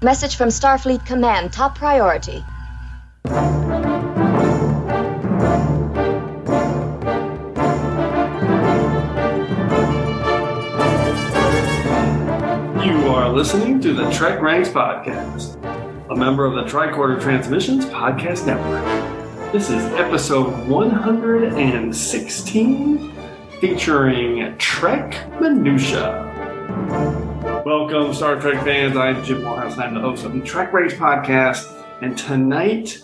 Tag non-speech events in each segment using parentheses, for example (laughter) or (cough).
Message from Starfleet Command, top priority. You are listening to the Trek Ranks Podcast, a member of the Tricorder Transmissions Podcast Network. This is episode 116, featuring Trek Minutia. Welcome, Star Trek fans. I'm Jim Morehouse, and I'm the host of the Trek Ranks Podcast. And tonight,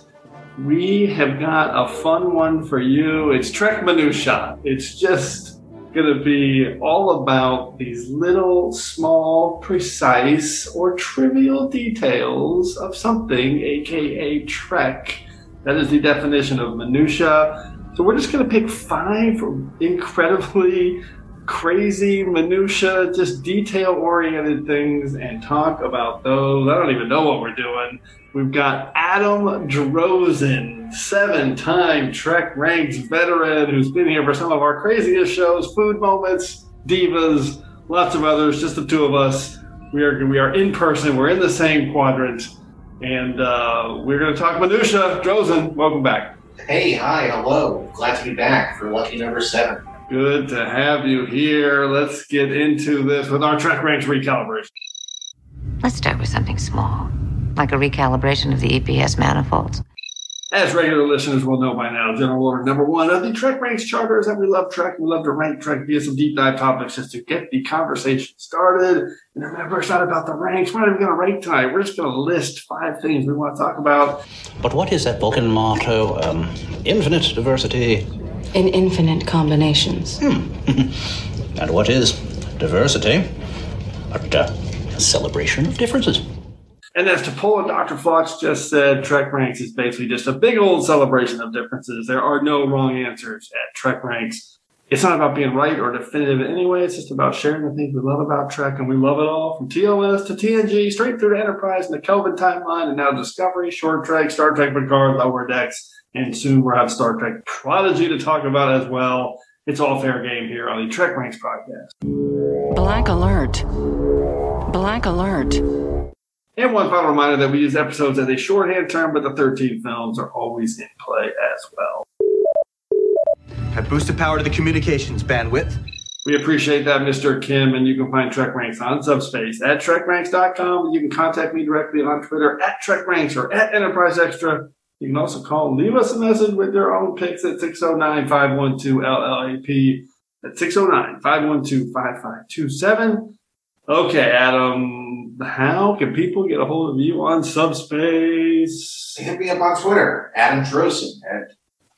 we have got a fun one for you. It's Trek Minutia. It's just going to be all about these little, small, precise, or trivial details of something, aka Trek. That is the definition of minutia. So we're just going to pick five incredibly crazy minutia, just detail-oriented things, and talk about those. I don't even know what we're doing. We've got Adam Drosin, seven time Trek Ranks veteran who's been here for some of our craziest shows, Food Moments, Divas, lots of others, just the two of us. We are, we are in person, we're in the same quadrant, and uh, we're going to talk minutia. Drosin, welcome back. Hey, hi, hello. Glad to be back for lucky number seven. Good to have you here. Let's get into this with our Trek Ranks recalibration. Let's start with something small, like a recalibration of the EPS manifolds. As regular listeners will know by now, general order number one of the Trek Ranks Charter is that we love Trek. We love to rank Trek via some deep dive topics just to get the conversation started. And remember, it's not about the ranks. We're not even going to rank tonight. We're just going to list five things we want to talk about. But what is that Vulcan motto? Um, infinite diversity. In infinite combinations. Hmm. (laughs) And what is diversity? But, uh, a celebration of differences. And as Tupola Dr. Phlox just said, Trek Ranks is basically just a big old celebration of differences. There are no wrong answers at Trek Ranks. It's not about being right or definitive in any way. It's just about sharing the things we love about Trek, and we love it all from TOS to TNG, straight through to Enterprise and the Kelvin timeline, and now Discovery, Short Trek, Star Trek Picard, Lower Decks, and soon we'll have Star Trek Prodigy to talk about as well. It's all fair game here on the Trek Ranks podcast. Black alert. Black alert. And one final reminder that we use episodes as a shorthand term, but the 13 films are always in play as well. I've boosted power to the communications bandwidth. We appreciate that, Mr. Kim, and you can find Trek Ranks on Subspace at TrekRanks.com. You can contact me directly on Twitter at TrekRanks or at Enterprise Extra. You can also call and leave us a message with your own picks at 609-512-LLAP. At 609-512-5527. Okay, Adam, how can people get a hold of you on Subspace? Hit me up on Twitter, Adam Drosin, at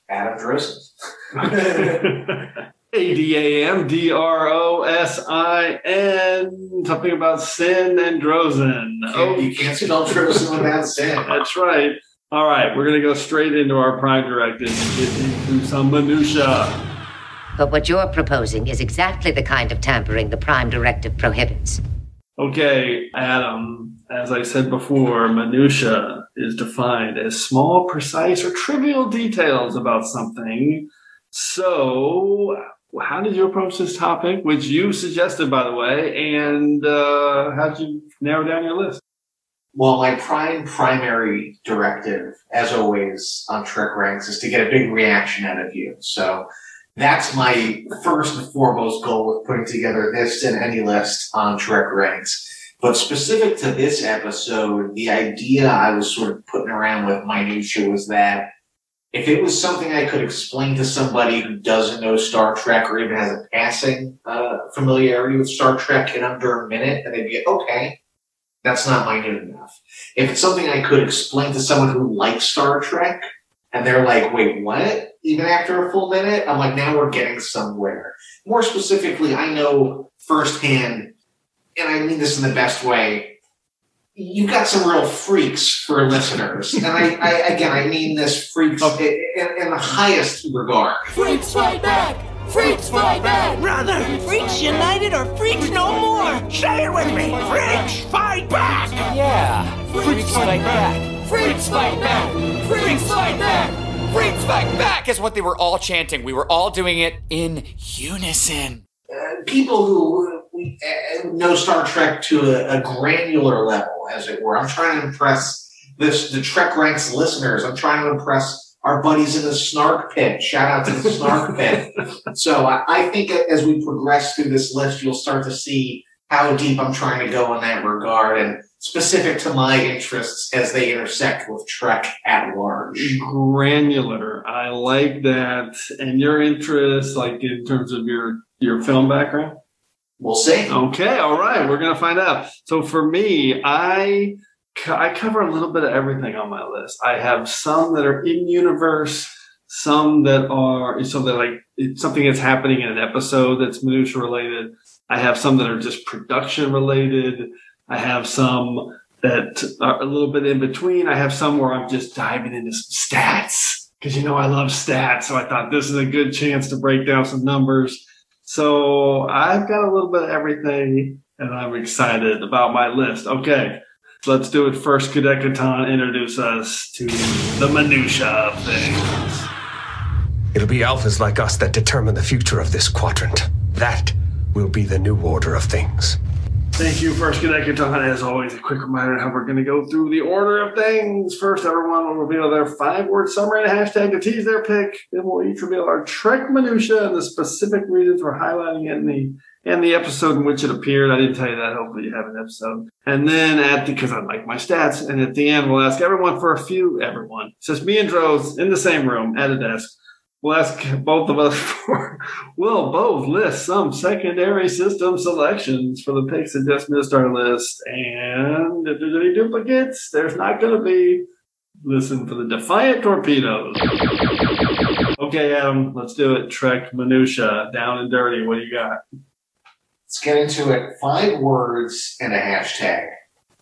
Adam Drosin. (laughs) A D A M D R O S I N. Something about sin and Drosin. Oh, you can't spell Drosin without sin. That's right. All right, we're going to go straight into our prime directive and get into some minutia. But what you're proposing is exactly the kind of tampering the Prime Directive prohibits. Okay, Adam, as I said before, minutia is defined as small, precise, or trivial details about something. So, how did you approach this topic, which you suggested, by the way, and uh, how did you narrow down your list? Well, my prime primary directive, as always on Trek Ranks, is to get a big reaction out of you. So that's my first and foremost goal with putting together this and any list on Trek Ranks. But specific to this episode, the idea I was sort of putting around with minutia was that if it was something I could explain to somebody who doesn't know Star Trek or even has a passing uh, familiarity with Star Trek in under a minute, and they'd be okay. That's not minute enough. If it's something I could explain to someone who likes Star Trek, and they're like, wait, what? Even after a full minute, I'm like, now we're getting somewhere. More specifically, I know firsthand, and I mean this in the best way, you've got some real freaks for listeners. And I, I again, I mean this freaks in, in the highest regard. Freaks fight back! Freaks fight back! Brother, freaks united or freaks no more. Say it with me. Freaks fight back. Yeah! Freaks fight back! Freaks fight back! Freaks fight back! Freaks fight back is what they were all chanting. We were all doing it in unison. Uh, people who we uh, know Star Trek to a, a granular level, as it were. I'm trying to impress this the Trek Ranks listeners. I'm trying to impress our buddies in the Snark Pit. Shout out to the Snark (laughs) Pit. So I, I think as we progress through this list, you'll start to see how deep I'm trying to go in that regard and specific to my interests as they intersect with Trek at large. Granular. I like that. And your interests, like in terms of your your film background? We'll see. Okay, all right. We're gonna find out. So for me, I I cover a little bit of everything on my list. I have some that are in universe, some that are so that like it's something that's happening in an episode that's minutia related. I have some that are just production related. I have some that are a little bit in between. I have some where I'm just diving into some stats because you know I love stats. So I thought this is a good chance to break down some numbers. So I've got a little bit of everything and I'm excited about my list. Okay. Let's do it first. Cadet Catan, introduce us to the minutia of things. It'll be alphas like us that determine the future of this quadrant. That will be the new order of things. Thank you, First Cadet Catan. As always, a quick reminder how we're going to go through the order of things. First, everyone will reveal their five-word summary and hashtag to tease their pick. Then we'll each reveal our Trek minutia and the specific reasons for highlighting it in the and the episode in which it appeared. I didn't tell you that. Hopefully you have an episode. And then at the, because I like my stats, and at the end we'll ask everyone for a few, everyone. It's just me and Droz in the same room at a desk. We'll ask both of us (laughs) for, we'll both list some secondary system selections for the picks that just missed our list. And if there's any duplicates, there's not going to be. Listen for the Defiant Torpedoes. Okay, Adam, let's do it. Trek Minutia, down and dirty. What do you got? Let's get into it. Five words and a hashtag.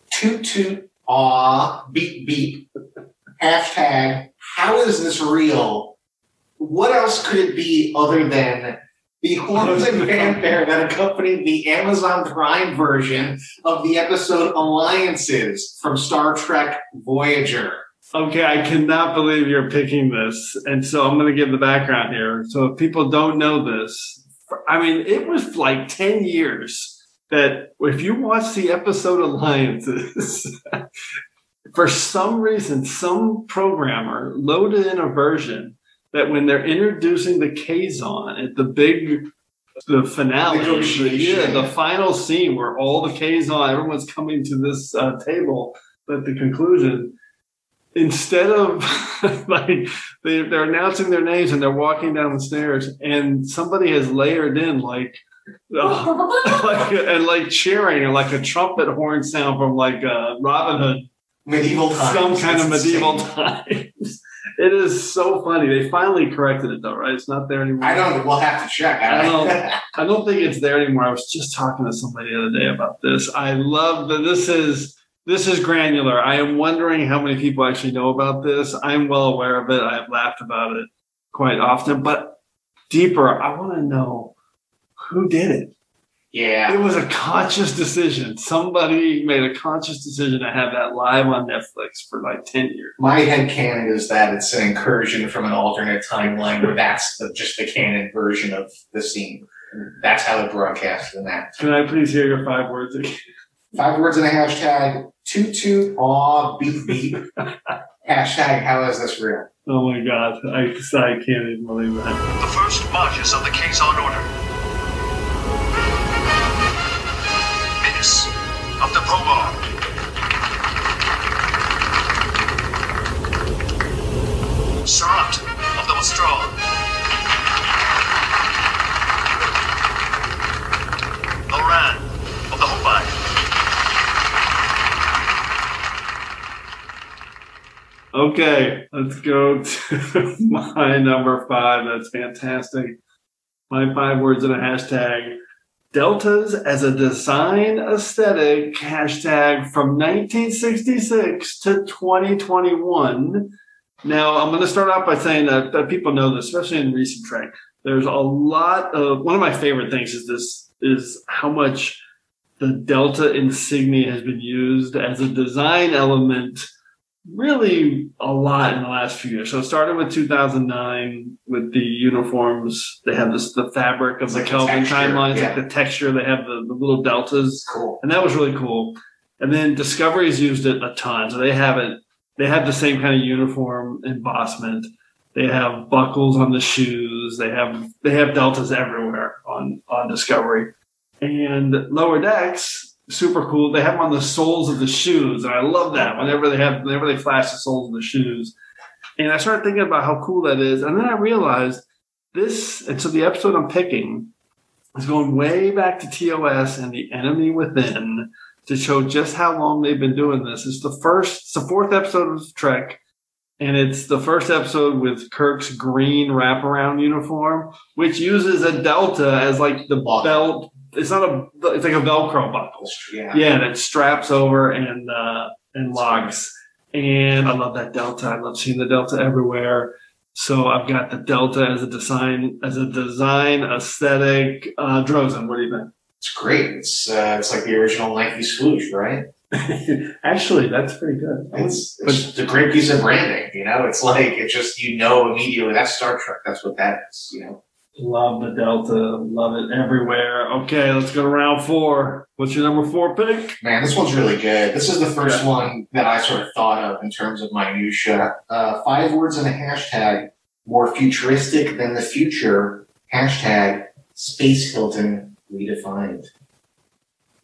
Toot toot aw beep beep. (laughs) Hashtag how is this real? What else could it be other than the horns and fanfare that accompanied the Amazon Prime version of the episode Alliances from Star Trek Voyager? Okay, I cannot believe you're picking this. And so I'm going to give the background here. So if people don't know this, I mean, it was like 10 years that if you watch the episode Alliances, (laughs) for some reason, some programmer loaded in a version that when they're introducing the Kazon at the big the finale, the, yeah, the final scene where all the Kazon, everyone's coming to this uh, table at the conclusion, instead of (laughs) like they, they're announcing their names and they're walking down the stairs and somebody has layered in like uh, (laughs) like and like cheering and like a trumpet horn sound from like uh, Robin Hood medieval times. some kind of medieval insane. times (laughs) it is so funny they finally corrected it though right it's not there anymore I don't. We'll have to check. I don't, I don't think it's there anymore. I was just talking to somebody the other day about this. I love that this is this is granular. I am wondering how many people actually know about this. I'm well aware of it. I've laughed about it quite often, but deeper, I want to know who did it. yeah. It was a conscious decision. Somebody made a conscious decision to have that live on Netflix for like 10 years. My head canon is that it's an incursion from an alternate timeline where that's the, just the canon version of the scene. That's how it broadcasted in that. Can I please hear your five words again? Five words in a hashtag. Toot toot aw beep beep. (laughs) hashtag how is this real? Oh my God. I, I can't even believe that. The first marches of the Kazon Order. Miss of the Prologue. Sarat of the Mistral. Loran of the Hopai. Okay, let's go to (laughs) my number five. That's fantastic. My five words in a hashtag. Deltas as a design aesthetic hashtag from 1966 to 2021. Now, I'm going to start off by saying that, that people know this, especially in recent Trek. There's a lot of one of my favorite things is this is how much the Delta insignia has been used as a design element really a lot in the last few years. So it started with 2009 with the uniforms. They have this the fabric of the like Kelvin timelines, yeah. like the texture. They have the, the little deltas, Cool. and that was really cool. And then Discovery's used it a ton, so they have it. They have the same kind of uniform embossment. They have buckles on the shoes. They have they have deltas everywhere on on Discovery, and Lower Decks super cool. They have them on the soles of the shoes, and I love that. Whenever they have whenever they flash the soles of the shoes, and I started thinking about how cool that is, and then I realized this. And so the episode I'm picking is going way back to TOS and the Enemy Within to show just how long they've been doing this. It's the first, it's the fourth episode of Trek, and it's the first episode with Kirk's green wraparound uniform, which uses a delta as like the belt. It's not a, it's like a Velcro buckle. Yeah. Yeah, that straps over and uh, and locks. And I love that delta. I love seeing the delta everywhere. So I've got the delta as a design as a design aesthetic. Uh, Drosin, what do you think? It's great. It's uh, it's like the original Nike swoosh, right? (laughs) Actually, that's pretty good. It's, it's a great piece of branding. You know, it's like it just you know immediately that's Star Trek. That's what that is. You know. Love the delta. Love it everywhere. Okay, let's go to round four. What's your number four pick? Man, this one's really good. This is the first Yeah. one that I sort of thought of in terms of minutia. Uh, five words and a hashtag more futuristic than the future. Hashtag Space Hilton redefined.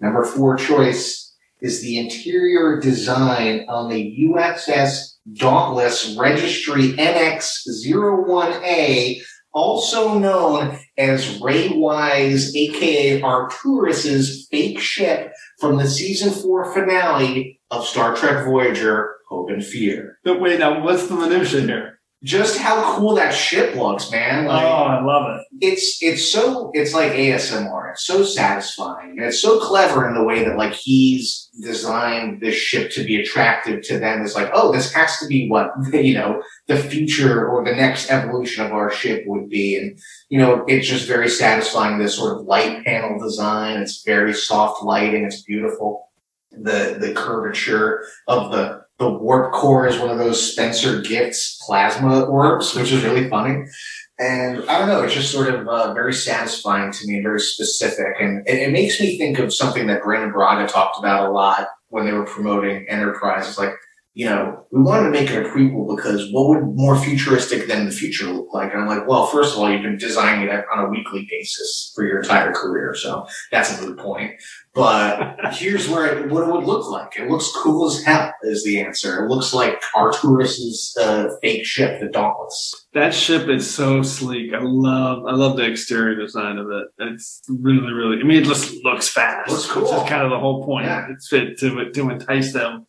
Number four choice is the interior design on the USS Dauntless Registry NX-01A, also known as Ray Wise, aka Arturis's fake ship from the season four finale of Star Trek Voyager, Hope and Fear. But wait, now what's the minutia here? Just how cool that ship looks, man. Oh, like, oh, I love it. it's it's so it's like ASMR. It's so satisfying and it's so clever in the way that like he's designed this ship to be attractive to them. It's like, oh, this has to be what (laughs) you know the future or the next evolution of our ship would be, and you know it's just very satisfying. This sort of light panel design. It's very soft lighting. It's beautiful. The the curvature of the the warp core is one of those Spencer Gifts plasma orbs, which is really funny. And I don't know, it's just sort of uh, very satisfying to me, very specific. And it, it makes me think of something that Brannon Braga talked about a lot when they were promoting Enterprise. It's like, you know, we wanted to make it a prequel because what would more futuristic than the future look like? And I'm like, well, first of all, you've been designing it on a weekly basis for your entire career. So that's a moot point. But (laughs) here's where it, what it would look like. It looks cool as hell is the answer. It looks like Arturis's uh, fake ship, the Dauntless. That ship is so sleek. I love, I love the exterior design of it. It's really, really. I mean, it just looks fast. Looks cool. Which is kind of the whole point. Yeah. It's fit to to entice them.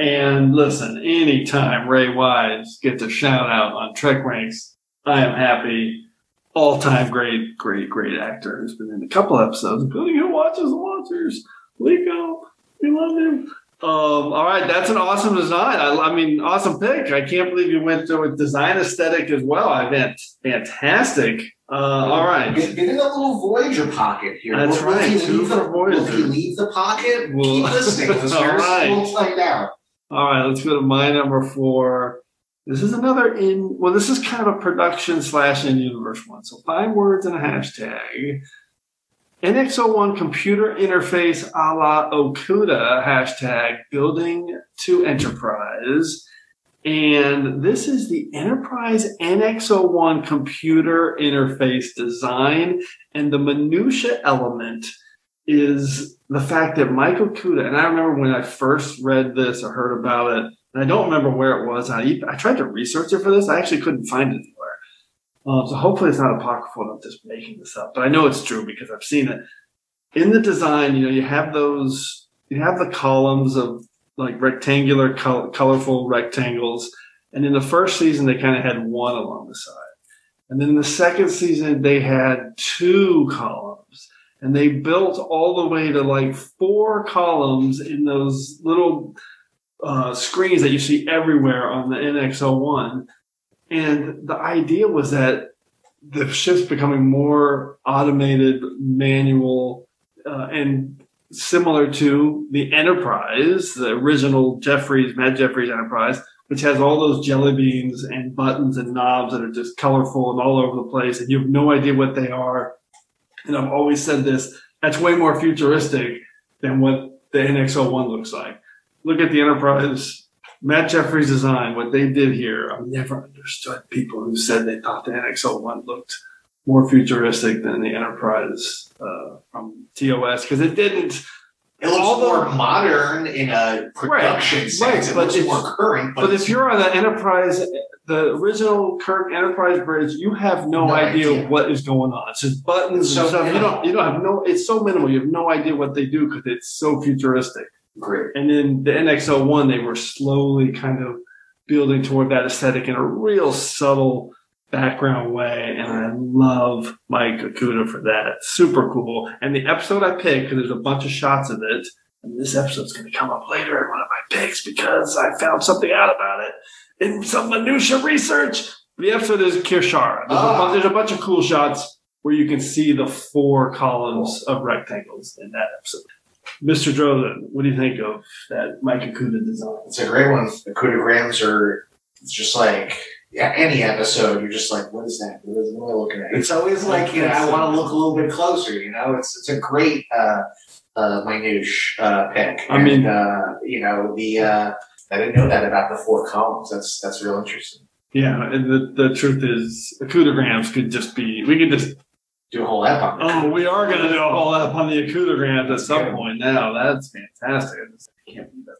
And listen, anytime Ray Wise gets a shout out on Trek Ranks, I am happy. All time great, great, great actor who's been in a couple episodes, including Who Watches the Watchers. Liko, we love him. Um, all right, that's an awesome design. I, I mean, awesome pick. I can't believe you went to with design aesthetic as well. I meant fantastic. Uh, all right. Get, get in a little Voyager pocket here. That's Will- will right, he leave the, will he leave the pocket? We'll- Keep listening. (laughs) All right. We'll find out. All right, let's go to my number four. This is another in, well, this is kind of a production slash in universe one. So five words and a hashtag. NX01 computer interface a la Okuda hashtag building to enterprise. And this is the Enterprise NX01 computer interface design. And the minutia element is the fact that Michael Okuda, and I remember when I first read this or heard about it, and I don't remember where it was. I, I tried to research it for this. I actually couldn't find it anywhere. Um, so hopefully it's not apocryphal. I'm just making this up, but I know it's true because I've seen it. In the design, you know, you have those, you have the columns of like rectangular, col- colorful rectangles. And in the first season, they kind of had one along the side. And then the second season, they had two columns and they built all the way to like four columns in those little uh, screens that you see everywhere on the NX01. And the idea was that the ship's becoming more automated, manual, uh, and similar to the Enterprise, the original Jefferies, Matt Jefferies Enterprise, which has all those jelly beans and buttons and knobs that are just colorful and all over the place, and you have no idea what they are. And I've always said this: that's way more futuristic than what the NX-01 looks like. Look at the Enterprise, Matt Jefferies design, what they did here. I've never understood people who said they thought the NX-01 looked more futuristic than the Enterprise uh, from TOS because it didn't. It looks Although- more modern in a production Right, sense. right, it but looks it's- more current. But, But if you're on the Enterprise, the original Kirk Enterprise bridge, you have no, No idea, idea. what is going on. It's just buttons So and stuff. You minimal. don't, you don't have no. It's so minimal. You have no idea what they do because it's so futuristic. great. And then the NX-01, they were slowly kind of building toward that aesthetic in a real subtle background way. And I love Mike Okuda for that. Super cool. And the episode I picked, because there's a bunch of shots of it, and this episode's going to come up later in one of my picks because I found something out about it in some minutia research. The episode is Kir'Shara. There's, a, Ah. bu- there's a bunch of cool shots where you can see the four columns of rectangles in that episode. Mr. Drosin, what do you think of that Mike Okuda design? It's a great one. The Okudagrams are just like yeah, any episode, you're just like, what is that? What, is, what am I looking at? It's always like, you know, I want to look a little bit closer. You know, it's it's a great uh, uh, minutiae uh, pick. I mean- and, uh, you know, the uh, I didn't know that about the four columns. That's that's real interesting. Yeah, and the, the truth is, Okudagrams could just be, we could just, Do a whole app on that. oh, we are going to do a whole app on the Okudagrams at some Yeah. point now. That's fantastic. I can't believe that's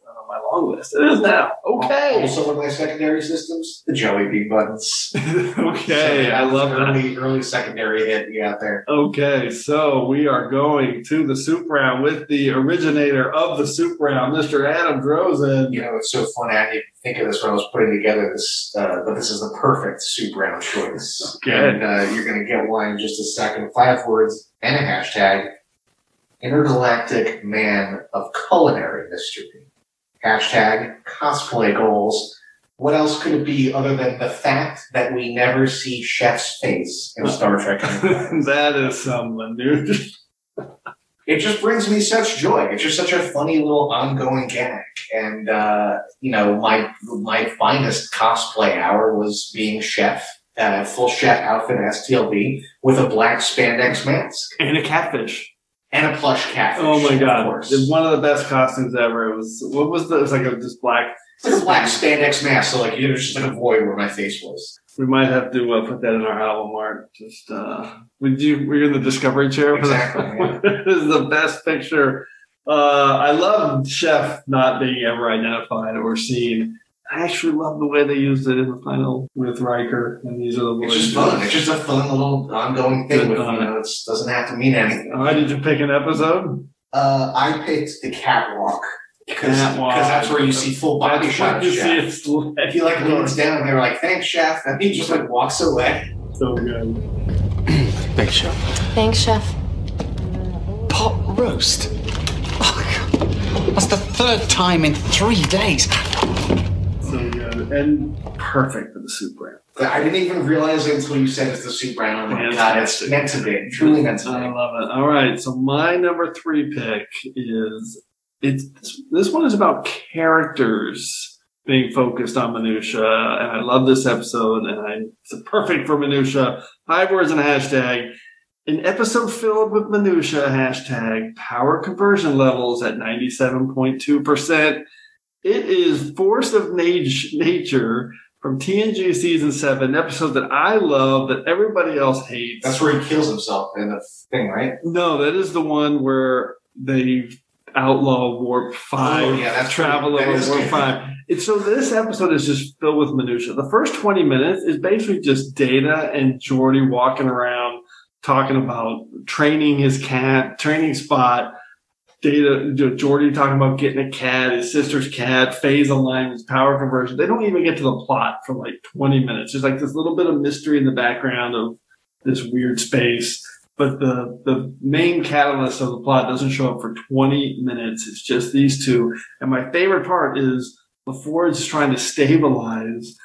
not on my long list. It is now. Okay. Also, one of my secondary systems, the jelly bean buttons. (laughs) okay, So, I love that. early, early secondary hit you got there. Okay, so we are going to the soup round with the originator of the soup round, Mr. Adam Drosin. You know, it's so funny. I didn't even think of this when I was putting together this, uh, but this is the perfect soup round choice. Okay. And uh, you're going to get one in just a second. Five words and a hashtag. Intergalactic man of culinary mystery. Hashtag cosplay goals. What else could it be other than the fact that we never see Chef's face in Star Trek? Enterprise? (laughs) that is something, minute. it just brings me such joy. It's just such a funny little ongoing gag. And uh, you know, my my finest cosplay hour was being chef, uh, full chef outfit as TLB with a black spandex mask and a catfish. And a plush catfish. Oh my Of god! course. It's one of the best costumes ever. It was what was the? It was like a just black. It's a black spandex mask, so like you just like a void where my face was. We might have to uh, put that in our album art. Just uh, would you? Were you in the discovery chair? Exactly, yeah. (laughs) this is the best picture. Uh, I love Chef not being ever identified or seen. I actually love the way they used it in the final with Riker, and these are the It's boys. just fun. It's just a fun little ongoing thing. Good With, fun. you know, it doesn't have to mean anything. All right, did you pick an episode? Uh, I picked the catwalk because Catwalk. that's where you see full body That's shot you see. Chef. It's like, He like leans down and they're like, "Thanks, chef," and he just like walks away. so good. (clears throat) Thanks, chef. Thanks, Chef. Pot roast. Oh, God. That's the third time in three days and, and perfect for the soup brand. I didn't even realize it until you said it's the soup brand. I'm like, God, it's meant to be. Truly meant to be. I love it. All right. So my number three pick is it's this one is about characters being focused on minutia, and I love this episode, and I, it's perfect for minutia. Five words and a hashtag. An episode filled with minutia hashtag power conversion levels at 97.2%. It is Force of Nat- Nature from TNG season seven, episode that I love that everybody else hates. That's where he kills himself in the thing, right? No, that is the one where they outlaw warp oh, five, Oh, yeah, that's travel pretty- that warp five. It's, so this episode is just filled with minutia. The first twenty minutes is basically just Data and Geordi walking around talking about training his cat, training Spot. Data, Geordi talking about getting a cat, his sister's cat, phase alignments, power conversion. They don't even get to the plot for like 20 minutes. There's like this little bit of mystery in the background of this weird space but the the main catalyst of the plot doesn't show up for 20 minutes. It's just these two. And my favorite part is LaForge's trying to stabilize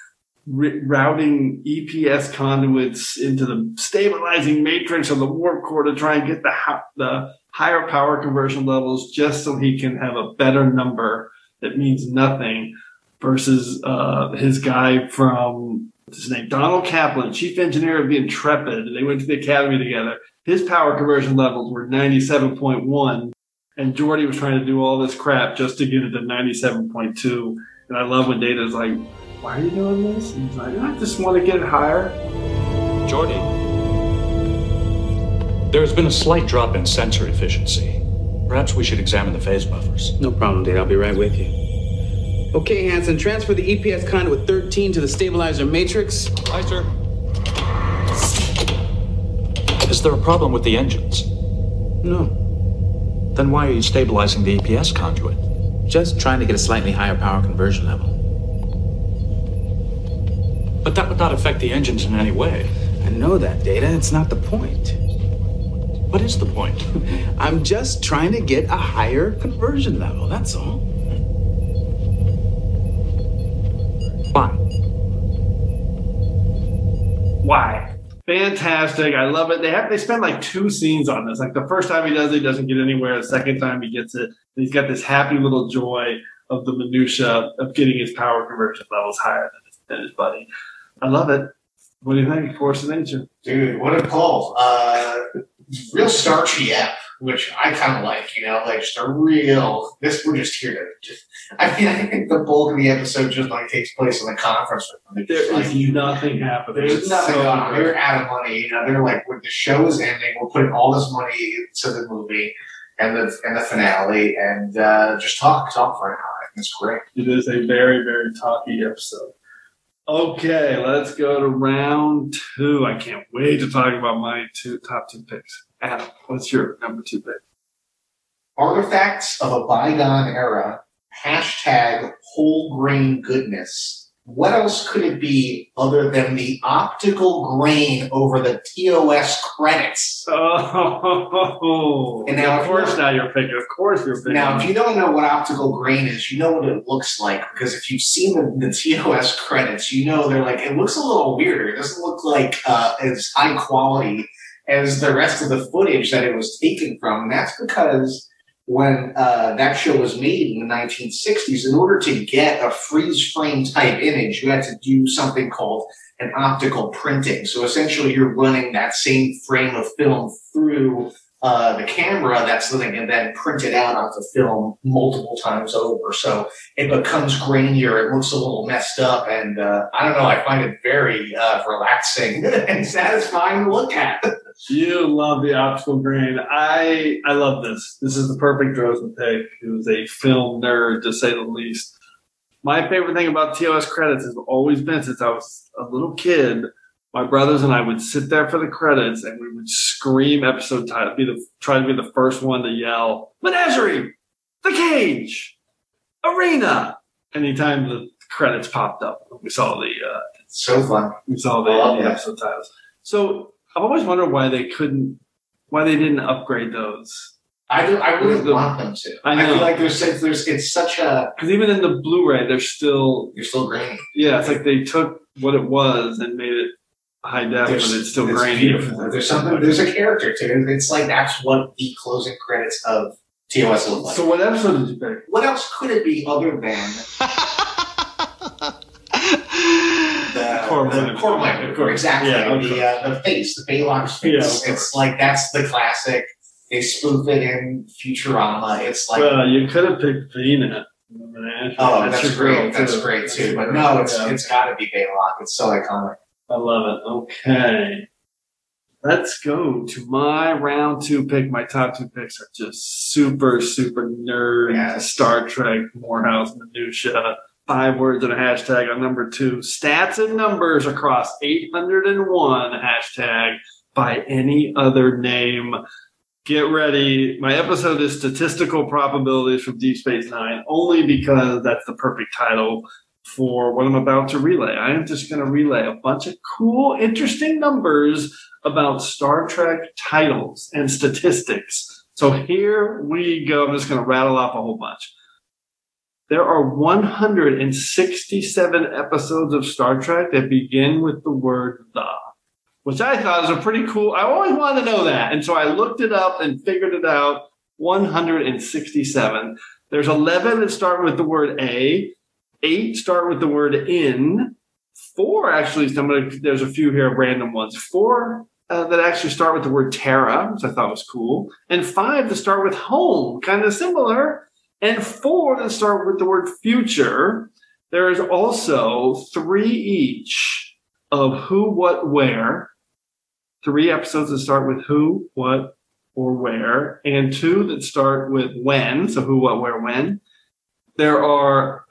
routing EPS conduits into the stabilizing matrix of the warp core to try and get the the higher power conversion levels just so he can have a better number that means nothing versus uh, his guy from his name Donald Kaplan, chief engineer of the Intrepid. They went to the academy together. His power conversion levels were 97.1, and Geordi was trying to do all this crap just to get it to 97.2. And I love when Data's like, "Why are you doing this?" And he's like, "I just want to get it higher." Geordi, there has been a slight drop in sensor efficiency. Perhaps we should examine the phase buffers. No problem, Data. I'll be right with you. Okay, Hanson, transfer the EPS conduit 13 to the stabilizer matrix. Aye, sir. Is there a problem with the engines? No. Then why are you stabilizing the EPS conduit? Just trying to get a slightly higher power conversion level. But that would not affect the engines in any way. I know that, Data. It's not the point. What is the point? (laughs) I'm just trying to get a higher conversion level, that's all. Why? Why? Fantastic. I love it. They have they spend like two scenes on this. Like the first time he does it, he doesn't get anywhere. The second time he gets it, and he's got this happy little joy of the minutia of getting his power conversion levels higher than his, than his buddy. I love it. What do you think? Force of nature. Dude, what a call. Uh, real starchy app, which I kind of like, you know, like just a real, this, we're just here to just, (laughs) I mean, I think the bulk of the episode just like takes place in the conference room. There like, is nothing happening. There's nothing so on. They're out of money. You know, they're like, when the show is ending, we're putting all this money into the movie and the and the finale, and uh, just talk, talk for an hour. I think it's great. It is a very, very talky episode. Okay, let's go to round two. I can't wait to talk about my two top two picks. Adam, what's your number two pick? Artifacts of a bygone era. Hashtag whole grain goodness. What else could it be other than the optical grain over the TOS credits? Oh, And now of course now you're picking. Of course you're picking. Now, if you don't know what optical grain is, you know what it looks like because if you've seen the, the TOS credits, you know they're like it looks a little weird. It doesn't look like uh, as high quality as the rest of the footage that it was taken from, and that's because when uh, that show was made in the 1960s, in order to get a freeze frame type image, you had to do something called an optical printing. So essentially, you're running that same frame of film through uh, the camera that's then and then print it out onto film multiple times over. So it becomes grainier. It looks a little messed up, and uh, I don't know. I find it very uh, relaxing (laughs) and satisfying to look at. (laughs) You love the optical grain. I I love this. This is the perfect pick. Who's a film nerd to say the least. My favorite thing about TOS credits has always been since I was a little kid. My brothers and I would sit there for the credits and we would scream episode title, be the try to be the first one to yell Menagerie, The Cage, Arena. Anytime the credits popped up, we saw the uh, so fun. we saw the, I episode titles. So I've always wondered why they couldn't, why they didn't upgrade those. I do, I really The- want them to. I know. feel like there's there's it's such a Because even in the Blu-ray, they're still you're still grainy. yeah. It's like they took what it was and made it high def, but There's- it's still it's grainy. beautiful. There's something. There's a character to it. It's like that's what the closing credits of TOS look like. So what episode did you pick? what else could it be other than (laughs) the Core the Mind. core mind? Of course. Exactly. Yeah, okay. The uh, the face, the Balok's Yeah, face. of it's like that's the classic. They spoof it in Futurama. It's like well, you could have picked VNet. Menagerie. oh, that's, great. That's great too. But no, it's Yeah. it's got to be Baylock. It's so iconic. I love it. Okay. Let's go to my round two pick. My top two picks are just super, super nerd Yes. Star Trek, Morehouse, Minutia. Five words and a hashtag on number two. Stats and numbers across 801 hashtag by any other name. Get ready. My episode is Statistical Probabilities from Deep Space Nine, only because that's the perfect title for what I'm about to relay. I am just going to relay a bunch of cool, interesting numbers about Star Trek titles and statistics. So here we go. I'm just going to rattle off a whole bunch. There are 167 episodes of Star Trek that begin with the word the. which I thought was a pretty cool. I always wanted to know that, and so I looked it up and figured it out. 167. There's 11 that start with the word A. Eight start with the word in. Four actually. Some of the- there's a few here random ones. Four uh, that actually start with the word Terra, which I thought was cool, and five that start with home, kind of similar, and four that start with the word future. There's also three each of who, what, where. Three episodes that start with who, what, or where, and two that start with when. So who, what, where, when. There are,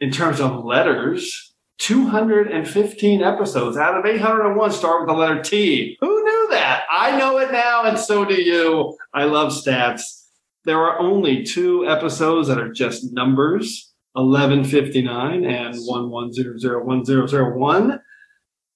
in terms of letters, 215 episodes out of 801 start with the letter T. Who knew that? I know it now, and so do you. I love stats. There are only two episodes that are just numbers 1159 and 11001001.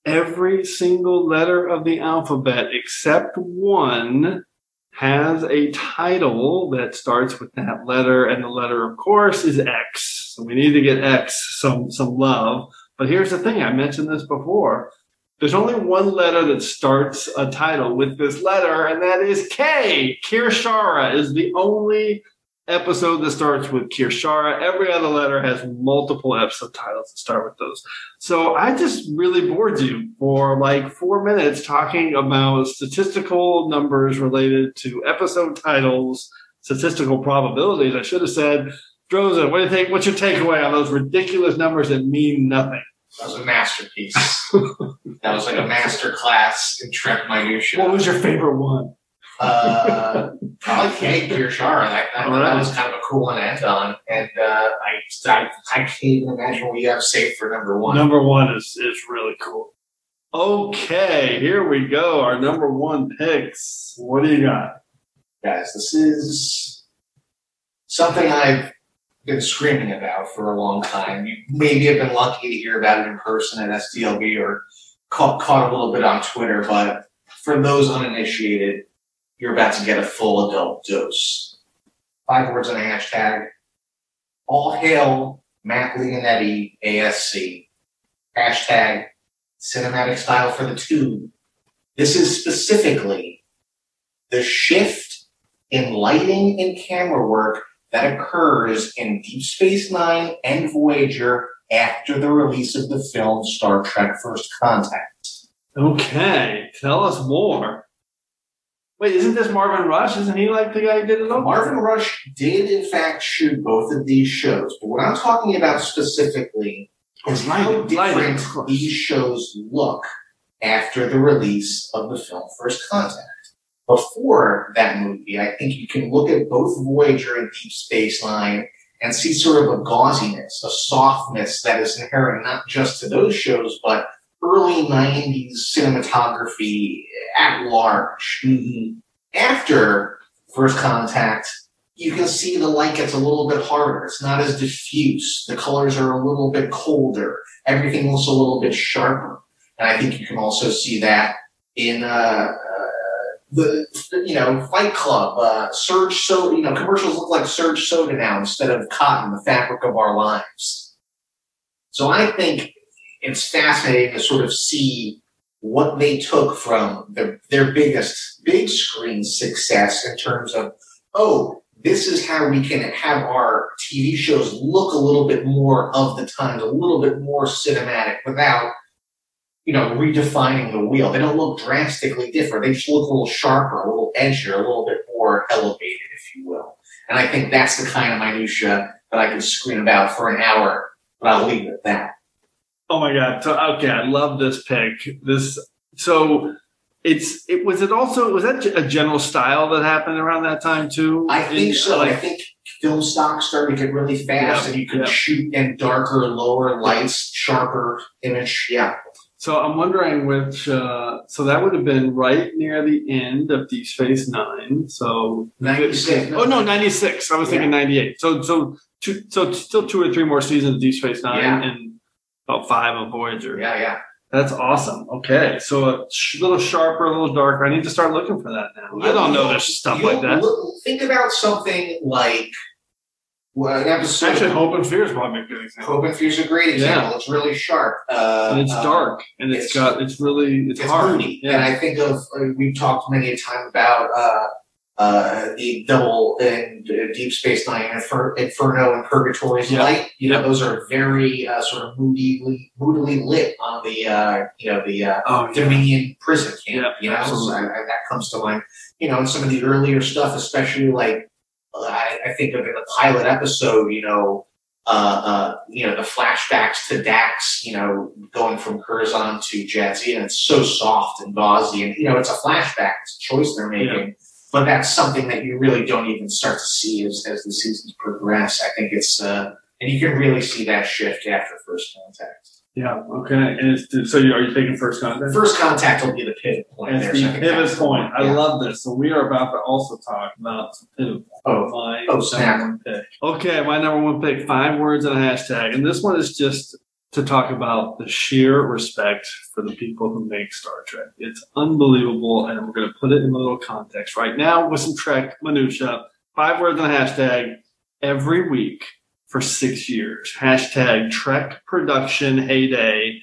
Every single letter of the alphabet except one has a title that starts with that letter, and the letter, of course, is X. So we need to get X some some love. But here's the thing: I mentioned this before. There's only one letter that starts a title with this letter, and that is K. Kir'Shara is the only episode that starts with Kir'Shara. Every other letter has multiple episode titles that start with those. So I just really bored you for like four minutes talking about statistical numbers related to episode titles, statistical probabilities. I should have said, Drosin, what do you think? What's your takeaway on those ridiculous numbers that mean nothing? That was a masterpiece. (laughs) that was like a master class in Trek minutia. What was your favorite one? Uh, probably Kate Kir'Shara. That, that, that was kind of a cool one to end on. And uh, I, I, I can't even imagine what you have saved for number one. Number one is is really cool. Okay, here we go. Our number one picks. What do you got? Guys, this is something I've been screaming about for a long time. You maybe have been lucky to hear about it in person at SDLB or caught, caught a little bit on Twitter, but for those uninitiated, you're about to get a full adult dose. Five words on a hashtag. All hail Matt Leonetti, ASC. Hashtag cinematic style for the tube. This is specifically the shift in lighting and camera work that occurs in Deep Space Nine and Voyager after the release of the film Star Trek First Contact. Okay, tell us more. Wait, isn't this Marvin Rush? Isn't he like the guy who did it all? Marvin Rush did, in fact, shoot both of these shows, but what I'm talking about specifically is how lighting, lighting, different of these shows look after the release of the film First Contact. Before that movie, I think you can look at both Voyager and Deep Space Nine and see sort of a gauziness, a softness that is inherent not just to those shows, but early 90s cinematography at large. After First Contact, you can see the light gets a little bit harder. It's not as diffuse. The colors are a little bit colder. Everything looks a little bit sharper. And I think you can also see that in, uh, uh, the, you know, Fight Club, uh, Surge Soda, you know, commercials look like Surge Soda now instead of cotton, the fabric of our lives. So I think it's fascinating to sort of see what they took from the, their biggest big screen success in terms of, oh, this is how we can have our TV shows look a little bit more of the times, a little bit more cinematic without, you know, redefining the wheel. They don't look drastically different. They just look a little sharper, a little edgier, a little bit more elevated, if you will. And I think that's the kind of minutia that I can scream about for an hour, but I'll leave it at that. Oh my god! So okay, I love this pick. This so it's it was it also was that a general style that happened around that time too? I think In- so. I think film stock started to get really fast, Yeah, and you could yeah. shoot in darker, lower lights, sharper image. Yeah, So I'm wondering which. Uh, so that would have been right near the end of Deep Space Nine. So 96. Oh no, 96. I was thinking 98. So so two, so still two or three more seasons of Deep Space Nine Yeah. and about five of Voyager. yeah, yeah. That's awesome. Okay, so a sh- little sharper, a little darker. I need to start looking for that now. I don't know there's stuff like that. look- think about something like well, an episode. Actually, Hope and Fear is probably a good example. Hope and Fear's is a great example. Yeah. It's really sharp. Uh, and it's uh, dark, and it's got it's really it's, it's hard. Yeah. And I think of uh, we've talked many a time about uh, the double and uh, Deep Space Nine, Infer- Inferno, and Purgatory's Yeah. Light. You know, those are very uh, sort of moodily, moodily lit on the uh, you know the uh, Oh, yeah. Dominion prison camp. Yeah, you know, so. I, I, that comes to mind. You know, and some of the earlier stuff, especially like uh, I, I think of in the pilot episode. You know. Uh, uh, you know, the flashbacks to Dax, you know, going from Curzon to Jadzia, and it's so soft and gauzy, and you know, it's a flashback, it's a choice they're making, but that's something that you really don't even start to see as, as the seasons progress. I think it's, uh, and you can really see that shift after First Contact. Yeah. Okay. And it's, so, you, are you taking first contact? First Contact will be the pivot point. It's the pivot the point. I Yeah. love this. So we are about to also talk about pivot points. Oh. my Oh, snap. number one pick. Okay, my number one pick: five words and a hashtag. And this one is just to talk about the sheer respect for the people who make Star Trek. It's unbelievable, and we're going to put it in a little context right now with some Trek minutia. Five words and a hashtag every week for six years. Hashtag Trek production heyday.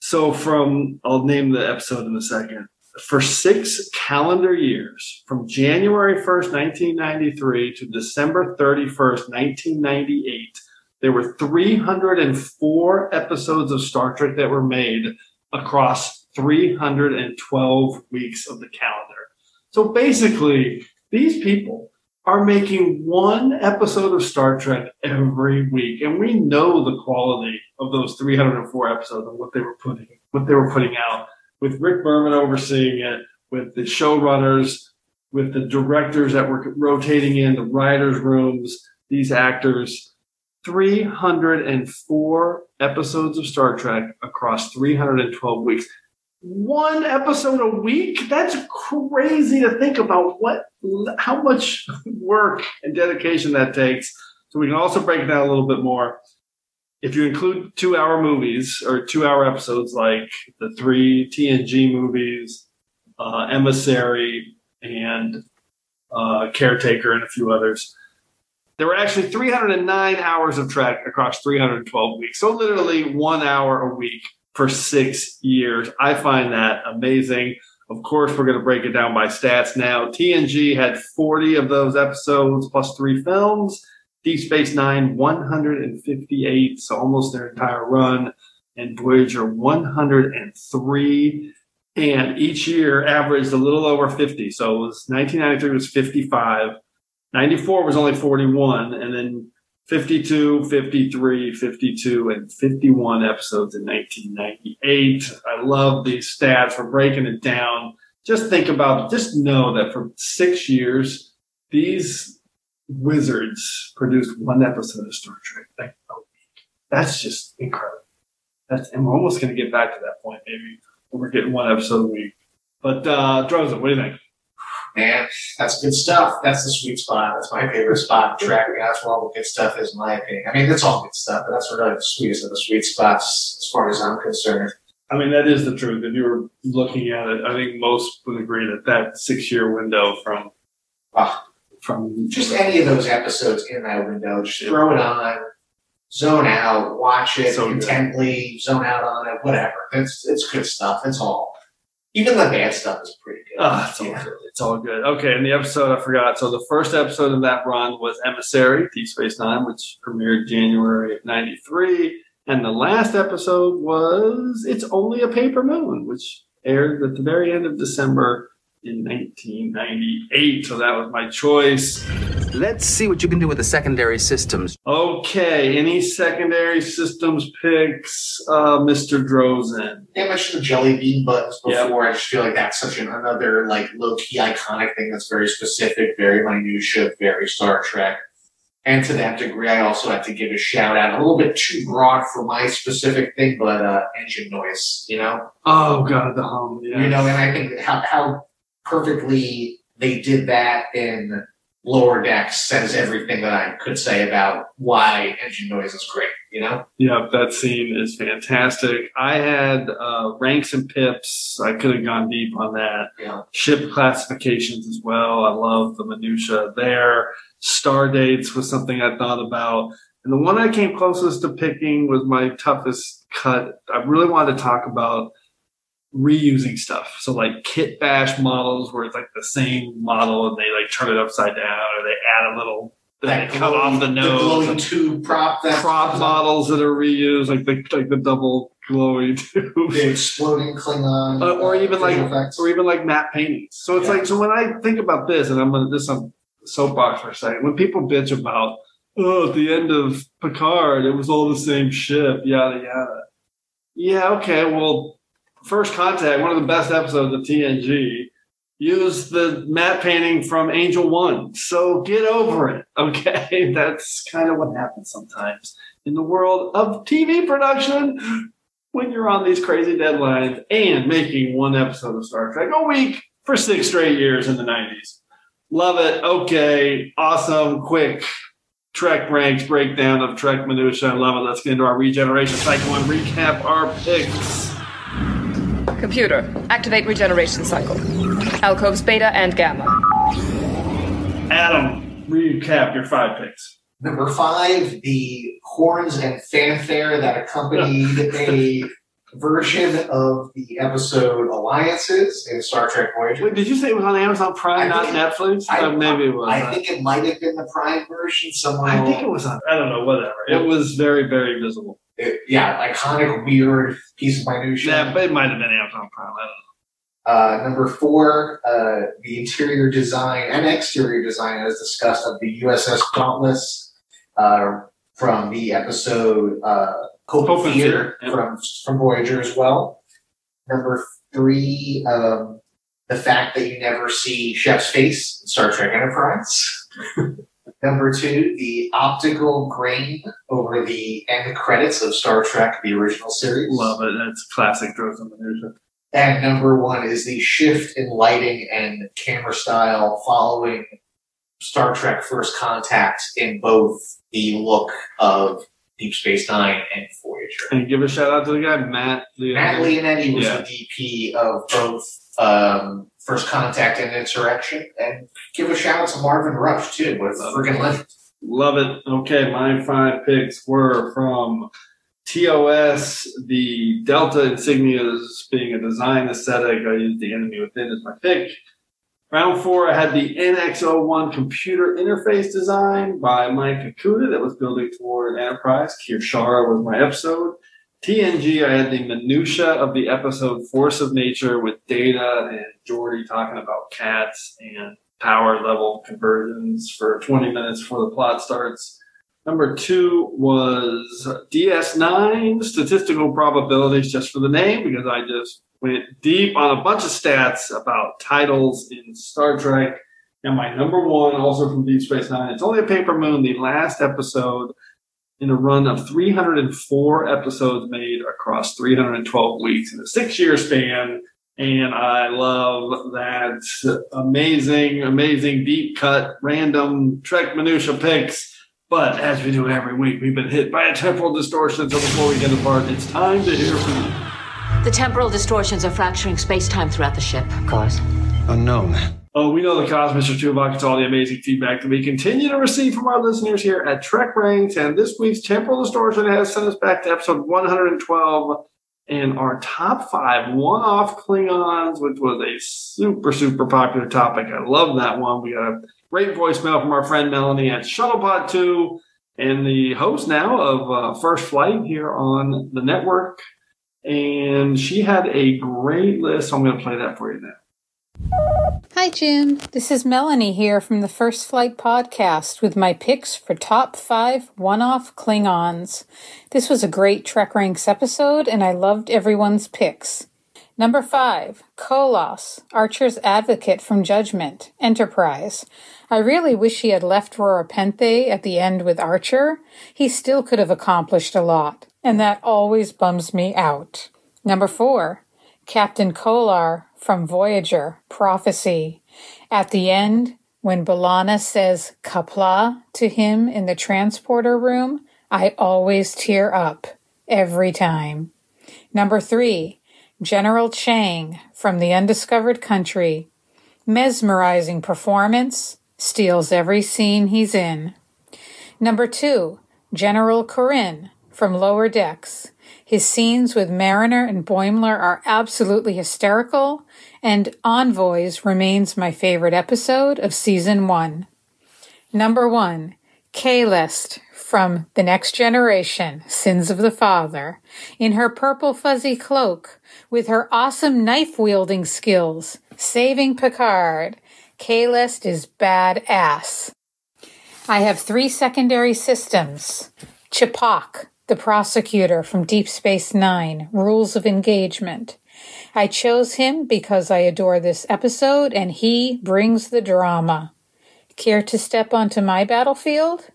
So from I'll name the episode in a second. For six calendar years, from January 1st, 1993 to December 31st, 1998, there were 304 episodes of Star Trek that were made across 312 weeks of the calendar. So basically, these people are making one episode of Star Trek every week, and we know the quality of those 304 episodes and what they were putting what they were putting out with Rick Berman overseeing it, with the showrunners, with the directors that were rotating in the writers' rooms, these actors. 304 episodes of Star Trek across 312 weeks. One episode a week? That's crazy to think about what how much (laughs) work and dedication that takes. So we can also break it down a little bit more. If you include two hour movies or two hour episodes like the three TNG movies, uh, Emissary, and uh, Caretaker, and a few others, there were actually 309 hours of Trek across 312 weeks. So literally one hour a week for six years. I find that amazing. Of course, we're going to break it down by stats now. TNG had 40 of those episodes plus three films. Deep Space Nine, 158, so almost their entire run. And Voyager, 103. And each year averaged a little over 50. So it was 1993 was 55. 94 was only 41. And then 52, 53, 52, and 51 episodes in 1998. I love these stats. We're breaking it down. Just think about, just know that for six years, these wizards produced one episode of Star Trek like a week. That's just incredible. That's, and we're almost going to get back to that point, maybe, when we're getting one episode a week. But, uh, Drosin, what do you think? Man, that's good stuff. That's the sweet spot. That's my favorite spot in Trek. That's where all the good stuff is, in my opinion. I mean, that's all good stuff, but that's really the sweetest of the sweet spots as far as I'm concerned. I mean, that is the truth. If you were looking at it, I think most would agree that that six year window from from just any of those episodes in that window, just throw it on, zone out, watch it So good. intently, zone out on it, whatever. It's it's good stuff. It's all. Even the bad stuff is pretty good. Ah, it's all good. It's all good. Okay, and the episode I forgot. So the first episode of that run was Emissary, Deep Space Nine, which premiered January of '93, and the last episode was It's Only a Paper Moon, which aired at the very end of December in 1998. So that was my choice. Let's see what you can do with the secondary systems. Okay, any secondary systems picks, uh, Mr. Drosin? I mentioned the jelly bean buttons Yep. before. I just feel like that's such an, another like low key iconic thing that's very specific, very minutia, very Star Trek. And to that degree, I also have to give a shout out. A little bit too broad for my specific thing, but uh, engine noise. You know, Oh god, the hum. Yeah. you know, and I think how how perfectly they did that in Lower Decks says everything that I could say about why engine noise is great. You know, Yeah, that scene is fantastic. I had uh, ranks and pips. I could have gone deep on that. Yeah. Ship classifications as well. I love the minutia there. Star dates was something I thought about. And the one I came closest to picking was my toughest cut. I really wanted to talk about reusing stuff. So like kit bash models where it's like the same model and they like turn it upside down or they add a little they That cut off the glowing- nose. glowing tube prop. That prop models that are reused, like the like the double glowing (laughs) tube, the exploding Klingon, uh, or even like visual effects. or even like matte paintings. So it's Yeah. like so when I think about this, and I'm gonna this on soapbox for a second. When people bitch about oh at the end of Picard it was all the same ship, yada yada. Yeah, okay, well, First Contact, one of the best episodes of TNG. Used the matte painting from Angel One. So get over it. (laughs) Okay. That's kind of what happens sometimes in the world of TV production when you're on these crazy deadlines and making one episode of Star Trek a week for six straight years in the 90s. Love it. Okay. Awesome. Quick Trek ranks breakdown of Trek minutia. I love it. Let's get into our regeneration cycle and recap our picks. Computer, activate regeneration cycle. Alcoves beta and gamma. Adam, recap your five picks. Number five, the horns and fanfare that accompanied a version of the episode Alliances in Star Trek Voyager. Wait, did you say it was on Amazon Prime, not Netflix? I- Uh, maybe it was. I think it might have been the Prime version somewhere. I think it was on. I don't know. Whatever. It was very, very visible. It- yeah, iconic, weird piece of minutia. Yeah, but it might have been Amazon Prime. I don't know. Uh, number four, uh, the interior design and exterior design, as discussed, of the USS Dauntless uh, from the episode uh, Hope, Hope and and Fear Fear, yeah. from, from Voyager as well. Number three, um, the fact that you never see Chef's face in Star Trek Enterprise. (laughs) Number two, the optical grain over the end credits of Star Trek, the original series. Love it. That's classic Drosin minutia. And number one is the shift in lighting and camera style following Star Trek First Contact in both the look of Deep Space Nine and Voyager. And give a shout out to the guy Matt. Leonetti. Matt Leonetti was Yeah. the DP of both um, First Contact and Insurrection. And give a shout out to Marvin Rush, too, with friggin' legend. Love it. Okay, my five picks were from TOS, the Delta insignias being a design aesthetic. I used the enemy within as my pick. Round four, I had the NX01 computer interface design by Mike Okuda that was building toward Enterprise. Kir'Shara was my episode. TNG, I had the minutia of the episode Force of Nature with Data and Geordi talking about cats and power level conversions for 20 minutes before the plot starts. Number two was DS9, statistical probabilities, just for the name, because I just went deep on a bunch of stats about titles in Star Trek. And my number one, also from Deep Space Nine, it's only a paper moon, the last episode in a run of 304 episodes made across 312 weeks in a six year span. And I love that amazing, amazing deep cut, random Trek minutia picks. But as we do every week, we've been hit by a temporal distortion. So before we get apart, it's time to hear from you. The temporal distortions are fracturing space-time throughout the ship. Cause? Unknown. Oh, we know the cause, Mr. Tuvok. It's all the amazing feedback that we continue to receive from our listeners here at Trek Ranks. And this week's temporal distortion has sent us back to episode 112 and our top five one off Klingons, which was a super, super popular topic. I love that one. We got a great voicemail from our friend Melanie at Shuttlepod 2 and the host now of uh, First Flight here on the network. And she had a great list. So I'm going to play that for you now. Hi, Jim. This is Melanie here from the First Flight podcast with my picks for top five one off Klingons. This was a great Trek Ranks episode, and I loved everyone's picks. Number five, Kolos, Archer's advocate from Judgment, Enterprise. I really wish he had left Rura at the end with Archer. He still could have accomplished a lot, and that always bums me out. Number four, Captain Kohlar from Voyager, Prophecy. At the end, when B'Elanna says Qapla' to him in the transporter room, I always tear up every time. Number three, General Chang from the Undiscovered Country. Mesmerizing performance, steals every scene he's in. Number two, General K'orin from Lower Decks. His scenes with Mariner and Boimler are absolutely hysterical, and Envoys remains my favorite episode of season one. Number one, Kahlest from The Next Generation, Sins of the Father, in her purple fuzzy cloak, with her awesome knife wielding skills, saving Picard. Kahlest is badass. I have three secondary systems. Ch'Pok, the prosecutor from Deep Space Nine, Rules of Engagement. I chose him because I adore this episode and he brings the drama. Care to step onto my battlefield?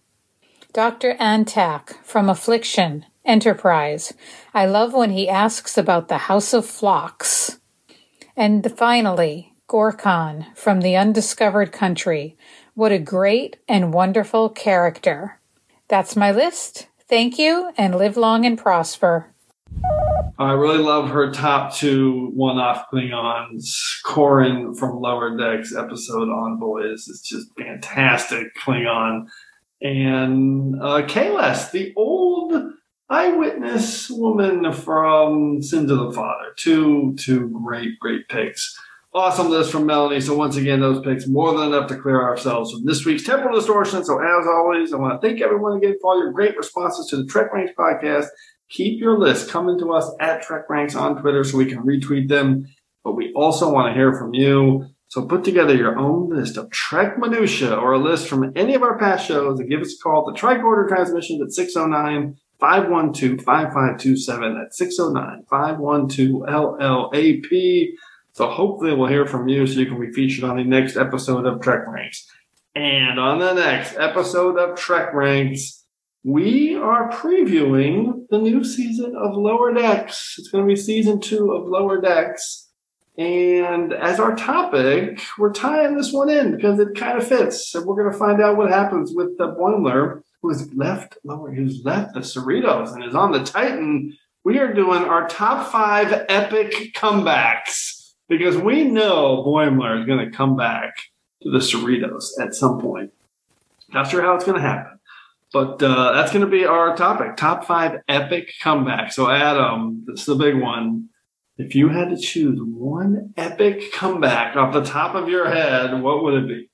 Dr. Antaak from Affliction, Enterprise. I love when he asks about the House of Phlox. And finally, Gorkon from the Undiscovered Country. What a great and wonderful character. That's my list. Thank you and live long and prosper. I really love her top two one-off Klingons. K'orin from Lower Decks episode Envoys is just fantastic Klingon, and uh, Kahlest, the old eyewitness woman from Sins of the Father. Two two great great picks. Awesome list from Melanie. So once again, those picks more than enough to clear ourselves from this week's temporal distortion. So as always, I want to thank everyone again for all your great responses to the Trek Ranks podcast. Keep your list coming to us at Trek Ranks on Twitter so we can retweet them. But we also want to hear from you. So put together your own list of Trek minutia or a list from any of our past shows and give us a call at the tricorder transmissions at 609 512 5527. That's 609 512 LLAP. So hopefully we'll hear from you so you can be featured on the next episode of Trek Ranks. And on the next episode of Trek Ranks, we are previewing the new season of Lower Decks. It's going to be season two of Lower Decks. And as our topic, we're tying this one in because it kind of fits. So we're going to find out what happens with the Boimler, who has left Lower, who's left the Cerritos and is on the Titan. We are doing our top five epic comebacks because we know Boimler is going to come back to the Cerritos at some point. Not sure how it's going to happen, but uh, that's going to be our topic: top five epic comebacks. So, Adam, this is the big one. If you had to choose one epic comeback off the top of your head, what would it be?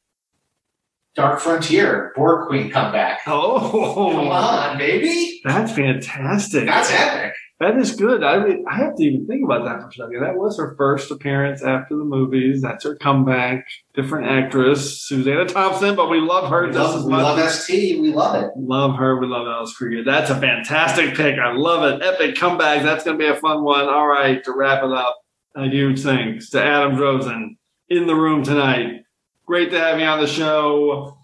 Dark Frontier, Borg Queen comeback. Oh, Come on, baby. That's fantastic. That's epic. That is good. I mean, I have to even think about that for a second. That was her first appearance after the movies. That's her comeback. Different actress, Susanna Thompson, but we love her We love, we love ST. We love it. Love her. We love Alice Krige. That's a fantastic pick. I love it. Epic comeback. That's going to be a fun one. All right, to wrap it up, a huge thanks to Adam Drosin in the room tonight. Great to have you on the show.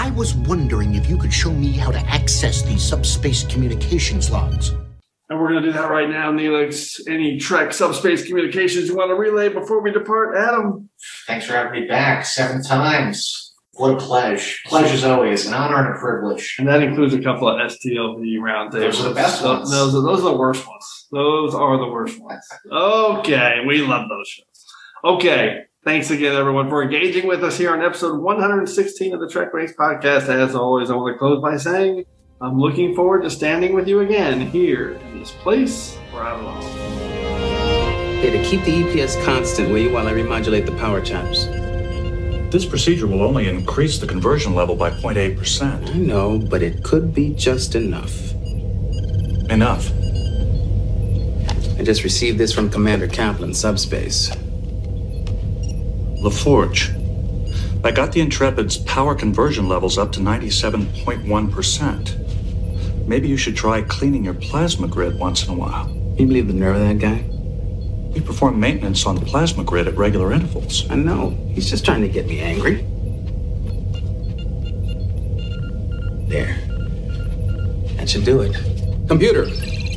I was wondering if you could show me how to access these subspace communications logs. And we're going to do that right now, Neelix. Any Trek subspace communications you want to relay before we depart, Adam? Thanks for having me back seven times. What a pleasure. Pleasure as always, an honor and a privilege. And that includes a couple of STLV roundtables. Those are the best Those- ones. Those are, those are the worst ones. Those are the worst ones. Okay, we love those shows. Okay, thanks again, everyone, for engaging with us here on episode 116 of the Trek Ranks Podcast. As always, I want to close by saying I'm looking forward to standing with you again here in this place where I belong. Hey, to keep the EPS constant, will you while I remodulate the power taps? This procedure will only increase the conversion level by 0.8%. I know, but it could be just enough. Enough. I just received this from Commander Kaplan, subspace. LaForge. I got the Intrepid's power conversion levels up to 97.1%. Maybe you should try cleaning your plasma grid once in a while. You believe the nerve of that guy? We perform maintenance on the plasma grid at regular intervals. I know. He's just trying to get me angry. There. That should do it. Computer,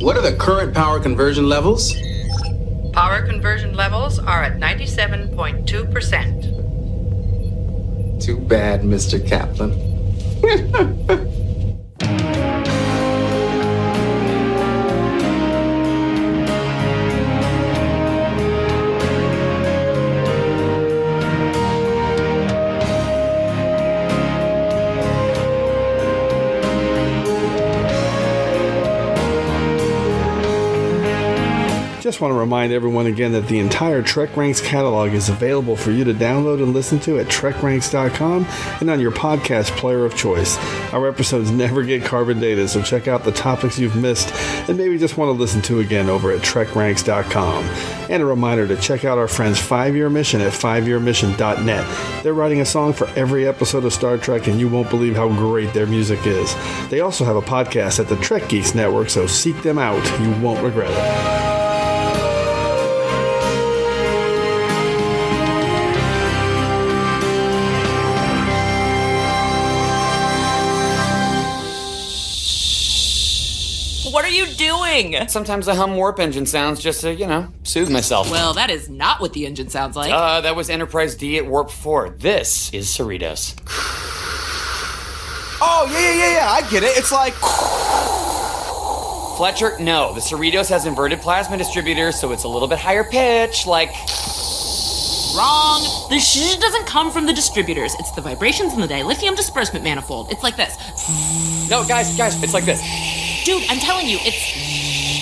what are the current power conversion levels? Power conversion levels are at 97.2%. Too bad, Mr. Kaplan. (laughs) Just want to remind everyone again that the entire Trek Ranks catalog is available for you to download and listen to at trekranks.com and on your podcast player of choice. Our episodes never get carbon dated, so check out the topics you've missed and maybe just want to listen to again over at trekranks.com. And a reminder to check out our friends' five year mission at fiveyearmission.net. They're writing a song for every episode of Star Trek, and you won't believe how great their music is. They also have a podcast at the Trek Geeks Network, so seek them out. You won't regret it. You? Sometimes I hum warp engine sounds just to, you know, soothe myself. Well, that is not what the engine sounds like. Uh, that was Enterprise D at warp 4. This is Cerritos. Oh, yeah, yeah, yeah, yeah. I get it. It's like. Fletcher, no. The Cerritos has inverted plasma distributors, so it's a little bit higher pitch, like. Wrong. The shh doesn't come from the distributors. It's the vibrations in the dilithium disbursement manifold. It's like this. No, guys, guys, it's like this. Dude, I'm telling you, it's.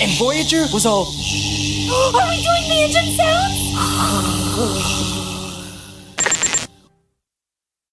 And Voyager was all. Are we doing the engine sounds?